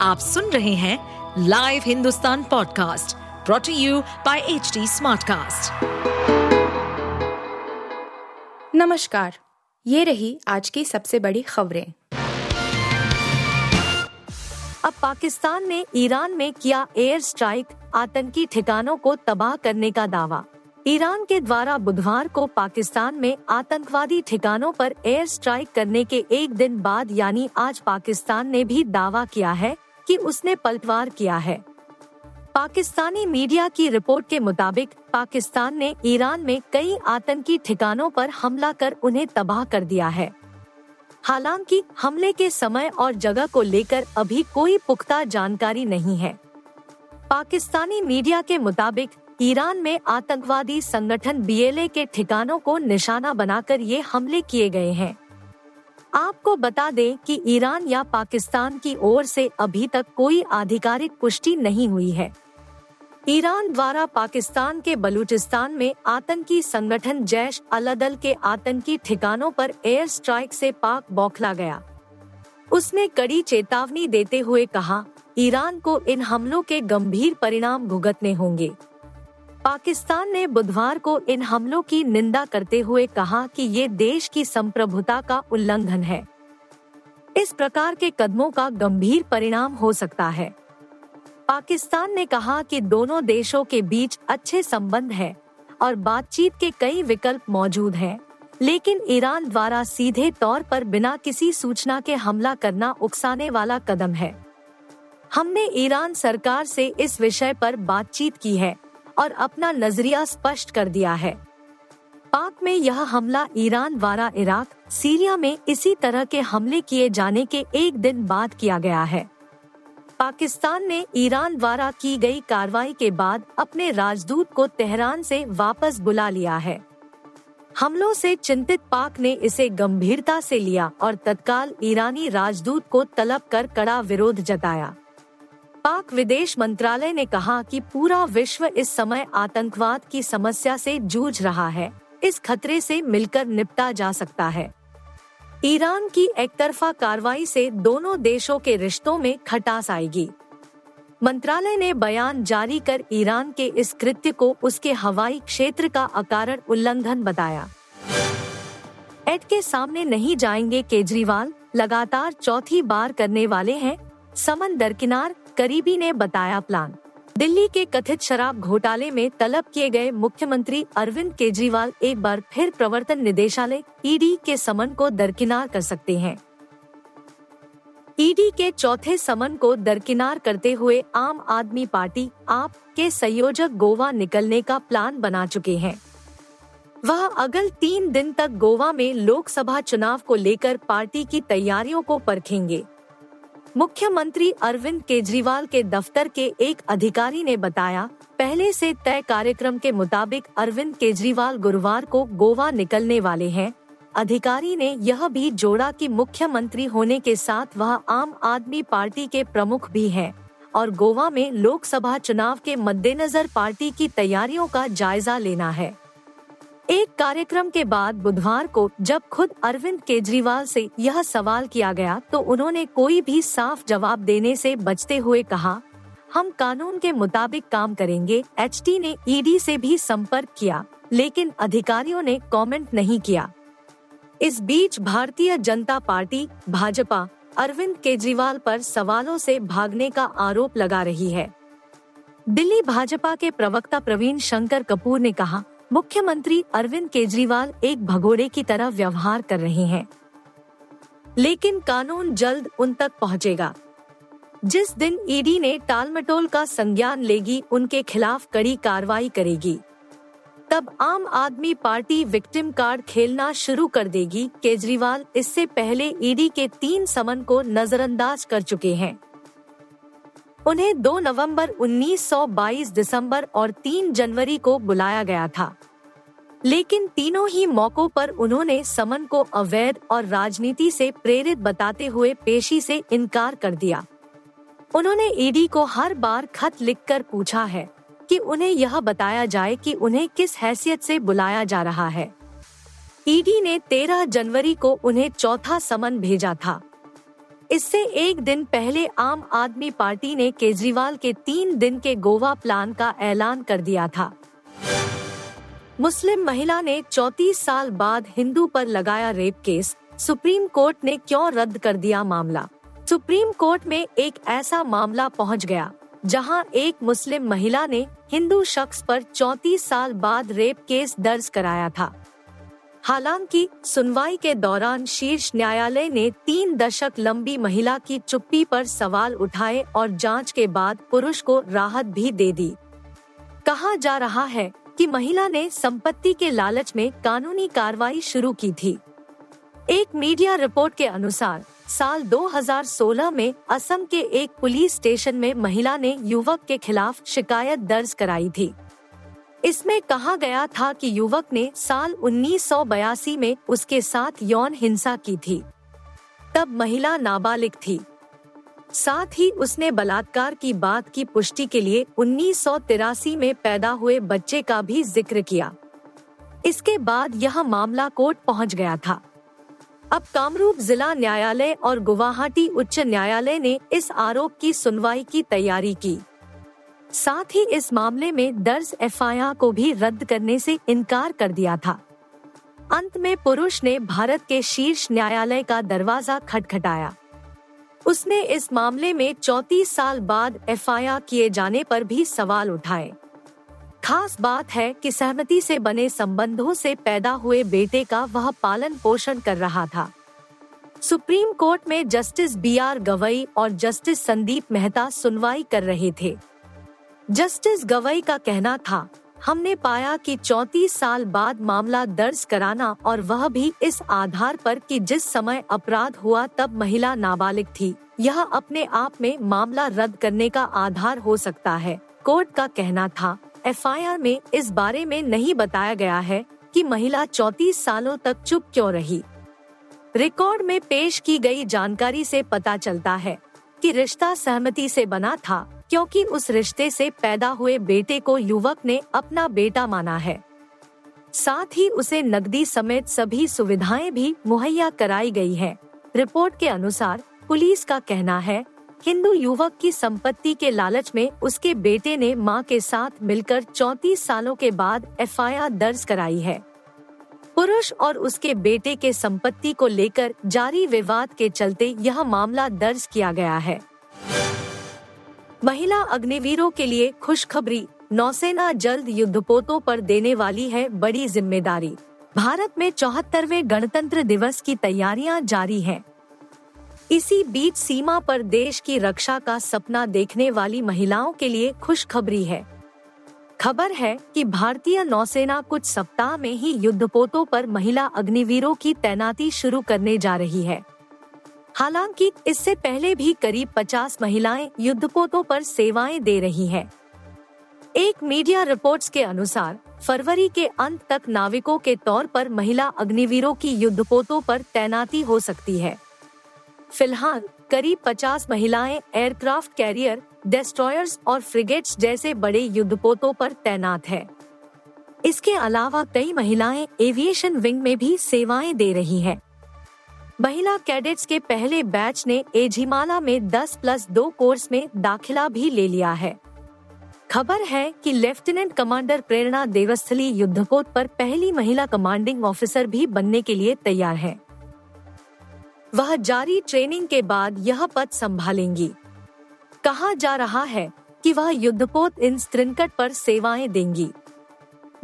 आप सुन रहे हैं live Hindustan podcast brought to you by H Smartcast. नमस्कार, ये रही आज की सबसे बड़ी खबरें अब पाकिस्तान ने ईरान में किया एयर स्ट्राइक, आतंकी ठिकानों को तबाह करने का दावा ईरान के द्वारा बुधवार को पाकिस्तान में आतंकवादी ठिकानों पर एयर स्ट्राइक करने के एक दिन बाद, यानी आज पाकिस्तान ने भी दावा किया है कि उसने पलटवार किया है। पाकिस्तानी मीडिया की रिपोर्ट के मुताबिक पाकिस्तान ने ईरान में कई आतंकी ठिकानों पर हमला कर उन्हें तबाह कर दिया है। हालाँकि हमले के समय और जगह को लेकर अभी कोई पुख्ता जानकारी नहीं है। पाकिस्तानी मीडिया के मुताबिक ईरान में आतंकवादी संगठन बीएलए के ठिकानों को निशाना बनाकर ये हमले किए गए हैं। आपको बता दें कि ईरान या पाकिस्तान की ओर से अभी तक कोई आधिकारिक पुष्टि नहीं हुई है। ईरान द्वारा पाकिस्तान के बलूचिस्तान में आतंकी संगठन जैश अलदल के आतंकी ठिकानों पर एयर स्ट्राइक से पाक बौखला गया। उसने कड़ी चेतावनी देते हुए कहा, ईरान को इन हमलों के गंभीर परिणाम भुगतने होंगे। पाकिस्तान ने बुधवार को इन हमलों की निंदा करते हुए कहा कि ये देश की संप्रभुता का उल्लंघन है। इस प्रकार के कदमों का गंभीर परिणाम हो सकता है। पाकिस्तान ने कहा कि दोनों देशों के बीच अच्छे संबंध है और बातचीत के कई विकल्प मौजूद हैं, लेकिन ईरान द्वारा सीधे तौर पर बिना किसी सूचना के हमला करना उकसाने वाला कदम है। हमने ईरान सरकार से इस विषय पर बातचीत की है। और अपना नज़रिया स्पष्ट कर दिया है। पाक में यह हमला ईरान द्वारा इराक, सीरिया में इसी तरह के हमले किए जाने के एक दिन बाद किया गया है। पाकिस्तान ने ईरान द्वारा की गई कार्रवाई के बाद अपने राजदूत को तेहरान से वापस बुला लिया है। हमलों से चिंतित पाक ने इसे गंभीरता से लिया और तत्काल ईरानी राजदूत को तलब कर कड़ा विरोध जताया। पाक विदेश मंत्रालय ने कहा कि पूरा विश्व इस समय आतंकवाद की समस्या से जूझ रहा है। इस खतरे से मिलकर निपटा जा सकता है। ईरान की एकतरफा कार्रवाई से दोनों देशों के रिश्तों में खटास आएगी। मंत्रालय ने बयान जारी कर ईरान के इस कृत्य को उसके हवाई क्षेत्र का अकारण उल्लंघन बताया। एड के सामने नहीं जाएँगे केजरीवाल, लगातार चौथी बार करने वाले हैं समन दरकिनार करीबी ने बताया प्लान। दिल्ली के कथित शराब घोटाले में तलब किए गए मुख्यमंत्री अरविंद केजरीवाल एक बार फिर प्रवर्तन निदेशालय, ईडी के समन को दरकिनार कर सकते हैं। ईडी के चौथे समन को दरकिनार करते हुए आम आदमी पार्टी, आप के संयोजक गोवा निकलने का प्लान बना चुके हैं। वह अगल तीन दिन तक गोवा में लोकसभा चुनाव को लेकर पार्टी की तैयारियों को परखेंगे। मुख्यमंत्री अरविंद केजरीवाल के दफ्तर के एक अधिकारी ने बताया, पहले से तय कार्यक्रम के मुताबिक अरविंद केजरीवाल गुरुवार को गोवा निकलने वाले हैं। अधिकारी ने यह भी जोड़ा कि मुख्यमंत्री होने के साथ वह आम आदमी पार्टी के प्रमुख भी हैं और गोवा में लोकसभा चुनाव के मद्देनजर पार्टी की तैयारियों का जायजा लेना है। एक कार्यक्रम के बाद बुधवार को जब खुद अरविंद केजरीवाल से यह सवाल किया गया तो उन्होंने कोई भी साफ़ जवाब देने से बचते हुए कहा, हम कानून के मुताबिक काम करेंगे एच ने ईडी से भी संपर्क किया, लेकिन अधिकारियों ने कमेंट नहीं किया। इस बीच भारतीय जनता पार्टी, भाजपा, अरविंद केजरीवाल पर सवालों से भागने का आरोप लगा रही है। दिल्ली भाजपा के प्रवक्ता प्रवीण शंकर कपूर ने कहा मुख्यमंत्री अरविंद केजरीवाल एक भगोड़े की तरह व्यवहार कर रहे हैं। लेकिन कानून जल्द उन तक पहुंचेगा। जिस दिन ईडी ने टालमटोल का संज्ञान लेगी, उनके खिलाफ कड़ी कार्रवाई करेगी। तब आम आदमी पार्टी विक्टिम कार्ड खेलना शुरू कर देगी। केजरीवाल इससे पहले ईडी के तीन समन को नजरअंदाज कर चुके हैं। उन्हें 2 नवंबर 1922 दिसंबर और 3 जनवरी को बुलाया गया था। लेकिन तीनों ही मौकों पर उन्होंने समन को अवैध और राजनीति से प्रेरित बताते हुए पेशी से इनकार कर दिया। उन्होंने ईडी को हर बार खत लिखकर पूछा है कि उन्हें यह बताया जाए कि उन्हें किस हैसियत से बुलाया जा रहा है। ईडी ने 13 जनवरी को उन्हें चौथा समन भेजा था। इससे एक दिन पहले आम आदमी पार्टी ने केजरीवाल के तीन दिन के गोवा प्लान का ऐलान कर दिया था। मुस्लिम महिला ने 34 साल बाद हिंदू पर लगाया रेप केस। सुप्रीम कोर्ट ने क्यों रद्द कर दिया मामला? सुप्रीम कोर्ट में एक ऐसा मामला पहुँच गया, जहाँ एक मुस्लिम महिला ने हिंदू शख्स पर 34 साल बाद रेप केस दर्ज कराया था। हालाँकि, सुनवाई के दौरान शीर्ष न्यायालय ने तीन दशक लंबी महिला की चुप्पी पर सवाल उठाए और जाँच के बाद पुरुष को राहत भी दे दी। कहा जा रहा है कि महिला ने संपत्ति के लालच में कानूनी कार्रवाई शुरू की थी। एक मीडिया रिपोर्ट के अनुसार, साल 2016 में असम के एक पुलिस स्टेशन में महिला ने युवक के खिलाफ शिकायत दर्ज कराई थी। इसमें कहा गया था कि युवक ने साल 1982 में उसके साथ यौन हिंसा की थी। तब महिला नाबालिग थी। साथ ही उसने बलात्कार की बात की पुष्टि के लिए उन्नीस सौ तिरासी में पैदा हुए बच्चे का भी ज़िक्र किया। इसके बाद यह मामला कोर्ट पहुँच गया था। अब कामरूप जिला न्यायालय और गुवाहाटी उच्च न्यायालय ने इस आरोप की सुनवाई की तैयारी की। साथ ही इस मामले में दर्ज एफआईआर को भी रद्द करने से इनकार कर दिया था। अंत में पुरुष ने भारत के शीर्ष न्यायालय का दरवाज़ा खटखटाया। उसने इस मामले में 34 साल बाद एफआईआर किए जाने पर भी सवाल उठाए। खास बात है कि सहमति से बने संबंधों से पैदा हुए बेटे का वह पालन पोषण कर रहा था। सुप्रीम कोर्ट में जस्टिस बी आर गवई और जस्टिस संदीप मेहता सुनवाई कर रहे थे। जस्टिस गवई का कहना था, हमने पाया कि 34 साल बाद मामला दर्ज कराना और वह भी इस आधार पर कि जिस समय अपराध हुआ तब महिला नाबालिग थी। यह अपने आप में मामला रद्द करने का आधार हो सकता है। कोर्ट का कहना था, एफआईआर में इस बारे में नहीं बताया गया है कि महिला 34 सालों तक चुप क्यों रही। रिकॉर्ड में पेश की गई जानकारी से पता चलता है कि रिश्ता सहमति से बना था क्योंकि उस रिश्ते से पैदा हुए बेटे को युवक ने अपना बेटा माना है। साथ ही उसे नकदी समेत सभी सुविधाएँ भी मुहैया कराई गई है। रिपोर्ट के अनुसार पुलिस का कहना है, हिंदू युवक की संपत्ति के लालच में उसके बेटे ने माँ के साथ मिलकर 34 सालों के बाद एफआईआर दर्ज कराई है। पुरुष और उसके बेटे के संपत्ति को लेकर जारी विवाद के चलते यह मामला दर्ज किया गया है। महिला अग्निवीरों के लिए खुशखबरी, नौसेना जल्द युद्धपोतों पर देने वाली है बड़ी ज़िम्मेदारी। भारत में चौहत्तरवे गणतंत्र दिवस की तैयारियाँ जारी हैं। इसी बीच सीमा पर देश की रक्षा का सपना देखने वाली महिलाओं के लिए खुशखबरी है। खबर है कि भारतीय नौसेना कुछ सप्ताह में ही युद्धपोतों पर महिला अग्निवीरों की तैनाती शुरू करने जा रही है। हालाँकि इससे पहले भी करीब 50 महिलाएँ युद्धपोतों पर सेवाएँ दे रही हैं। एक मीडिया रिपोर्ट्स के अनुसार, फरवरी के अंत तक नाविकों के तौर पर महिला अग्निवीरों की युद्धपोतों पर तैनाती हो सकती है फ़िलहाल, करीब 50 महिलाएँ एयरक्राफ्ट कैरियर डेस्ट्रॉयर्स और फ्रिगेट्स जैसे बड़े युद्धपोतों पर तैनात है इसके अलावा कई महिलाएँ एविएशन विंग में भी सेवाएँ दे रही हैं। महिला कैडेट्स के पहले बैच ने एझिमाला में 10 प्लस दो कोर्स में दाखिला भी ले लिया है। खबर है कि लेफ्टिनेंट कमांडर प्रेरणा देवस्थली युद्धपोत पर पहली महिला कमांडिंग ऑफिसर भी बनने के लिए तैयार है। वह जारी ट्रेनिंग के बाद यह पद संभालेंगी। कहा जा रहा है कि वह युद्धपोत इन स्त्रिनकट पर सेवाएँ देंगी।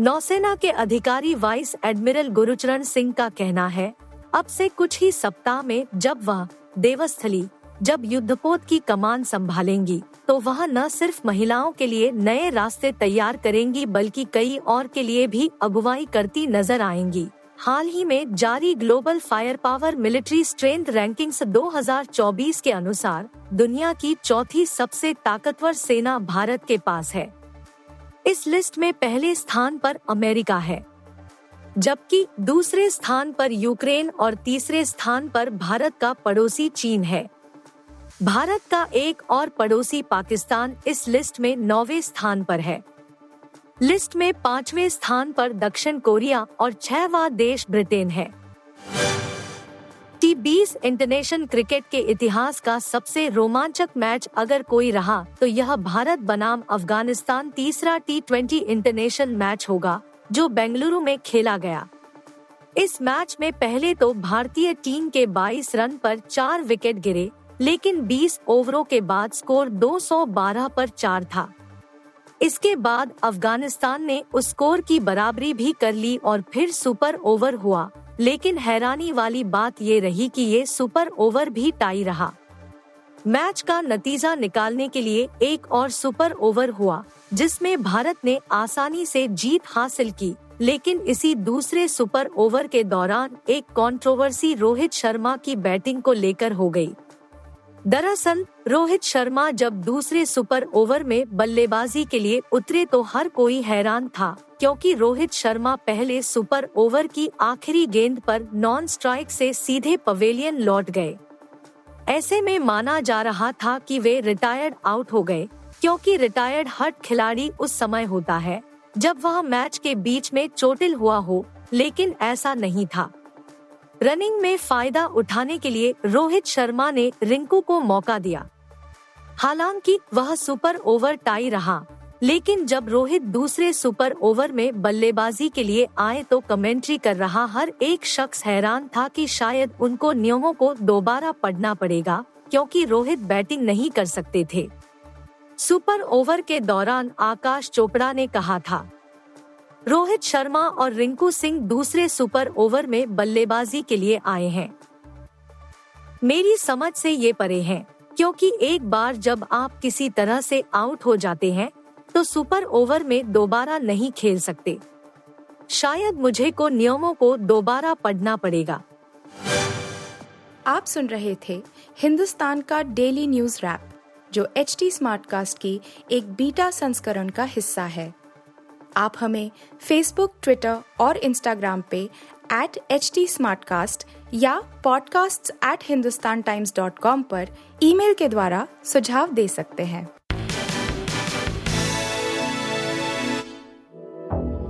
नौसेना के अधिकारी वाइस एडमिरल गुरुचरण सिंह का कहना है अब से कुछ ही सप्ताह में जब वह देवस्थली, जब युद्धपोत की कमान संभालेंगी तो वह न सिर्फ़ महिलाओं के लिए नए रास्ते तैयार करेंगी, बल्कि कई और के लिए भी अगुवाई करती नज़र आएँगी। हाल ही में जारी global fire power military strength rankings 2024 के अनुसार दुनिया की चौथी सबसे ताकतवर सेना भारत के पास है। इस लिस्ट में पहले स्थान पर अमेरिका है। जबकि दूसरे स्थान पर यूक्रेन और तीसरे स्थान पर भारत का पड़ोसी चीन है। भारत का एक और पड़ोसी पाकिस्तान इस लिस्ट में नौवे स्थान पर है। लिस्ट में पाँचवें स्थान पर दक्षिण कोरिया और छहवा देश ब्रिटेन है। टी बीस इंटरनेशनल क्रिकेट के इतिहास का सबसे रोमांचक मैच अगर कोई रहा तो यह भारत बनाम अफ़गानिस्तान तीसरा टी ट्वेंटी इंटरनेशनल मैच होगा। जो बेंगलुरु में खेला गया। इस मैच में पहले तो भारतीय टीम के 22 रन पर चार विकेट गिरे, लेकिन 20 ओवरों के बाद स्कोर 212 पर चार था। इसके बाद अफ़गानिस्तान ने उस स्कोर की बराबरी भी कर ली और फिर सुपर ओवर हुआ, लेकिन हैरानी वाली बात ये रही कि ये सुपर ओवर भी टाई रहा। मैच का नतीजा निकालने के लिए एक और सुपर ओवर हुआ, जिसमें भारत ने आसानी से जीत हासिल की लेकिन इसी दूसरे सुपर ओवर के दौरान एक कंट्रोवर्सी रोहित शर्मा की बैटिंग को लेकर हो गई। दरअसल, रोहित शर्मा जब दूसरे सुपर ओवर में बल्लेबाजी के लिए उतरे तो हर कोई हैरान था, क्योंकि रोहित शर्मा पहले सुपर ओवर की आखिरी गेंद पर नॉन स्ट्राइक से सीधे पवेलियन लौट गए ऐसे में माना जा रहा था कि वे रिटायर्ड आउट हो गए, क्योंकि रिटायर्ड हट खिलाड़ी उस समय होता है, जब वह मैच के बीच में चोटिल हुआ हो, लेकिन ऐसा नहीं था। रनिंग में फ़ायदा उठाने के लिए रोहित शर्मा ने रिंकू को मौका दिया। हालाँकि वह सुपर ओवर टाई रहा। लेकिन जब रोहित दूसरे सुपर ओवर में बल्लेबाजी के लिए आए तो कमेंट्री कर रहा हर एक शख्स हैरान था कि शायद उनको नियमों को दोबारा पढ़ना पड़ेगा, क्योंकि रोहित बैटिंग नहीं कर सकते थे। सुपर ओवर के दौरान आकाश चोपड़ा ने कहा था, रोहित शर्मा और रिंकू सिंह दूसरे सुपर ओवर में बल्लेबाजी के लिए आए हैं। मेरी समझ से ये परे हैं, क्योंकि एक बार जब आप किसी तरह से आउट हो जाते हैं तो सुपर ओवर में दोबारा नहीं खेल सकते। शायद मुझे को नियमों को दोबारा पढ़ना पड़ेगा। आप सुन रहे थे हिंदुस्तान का डेली न्यूज़ रैप, जो एच टी स्मार्टकास्ट की एक बीटा संस्करण का हिस्सा है। आप हमें फेसबुक ट्विटर और इंस्टाग्राम पे एट एच टी या podcasts@hindustantimes.com पर ईमेल के द्वारा सुझाव दे सकते हैं।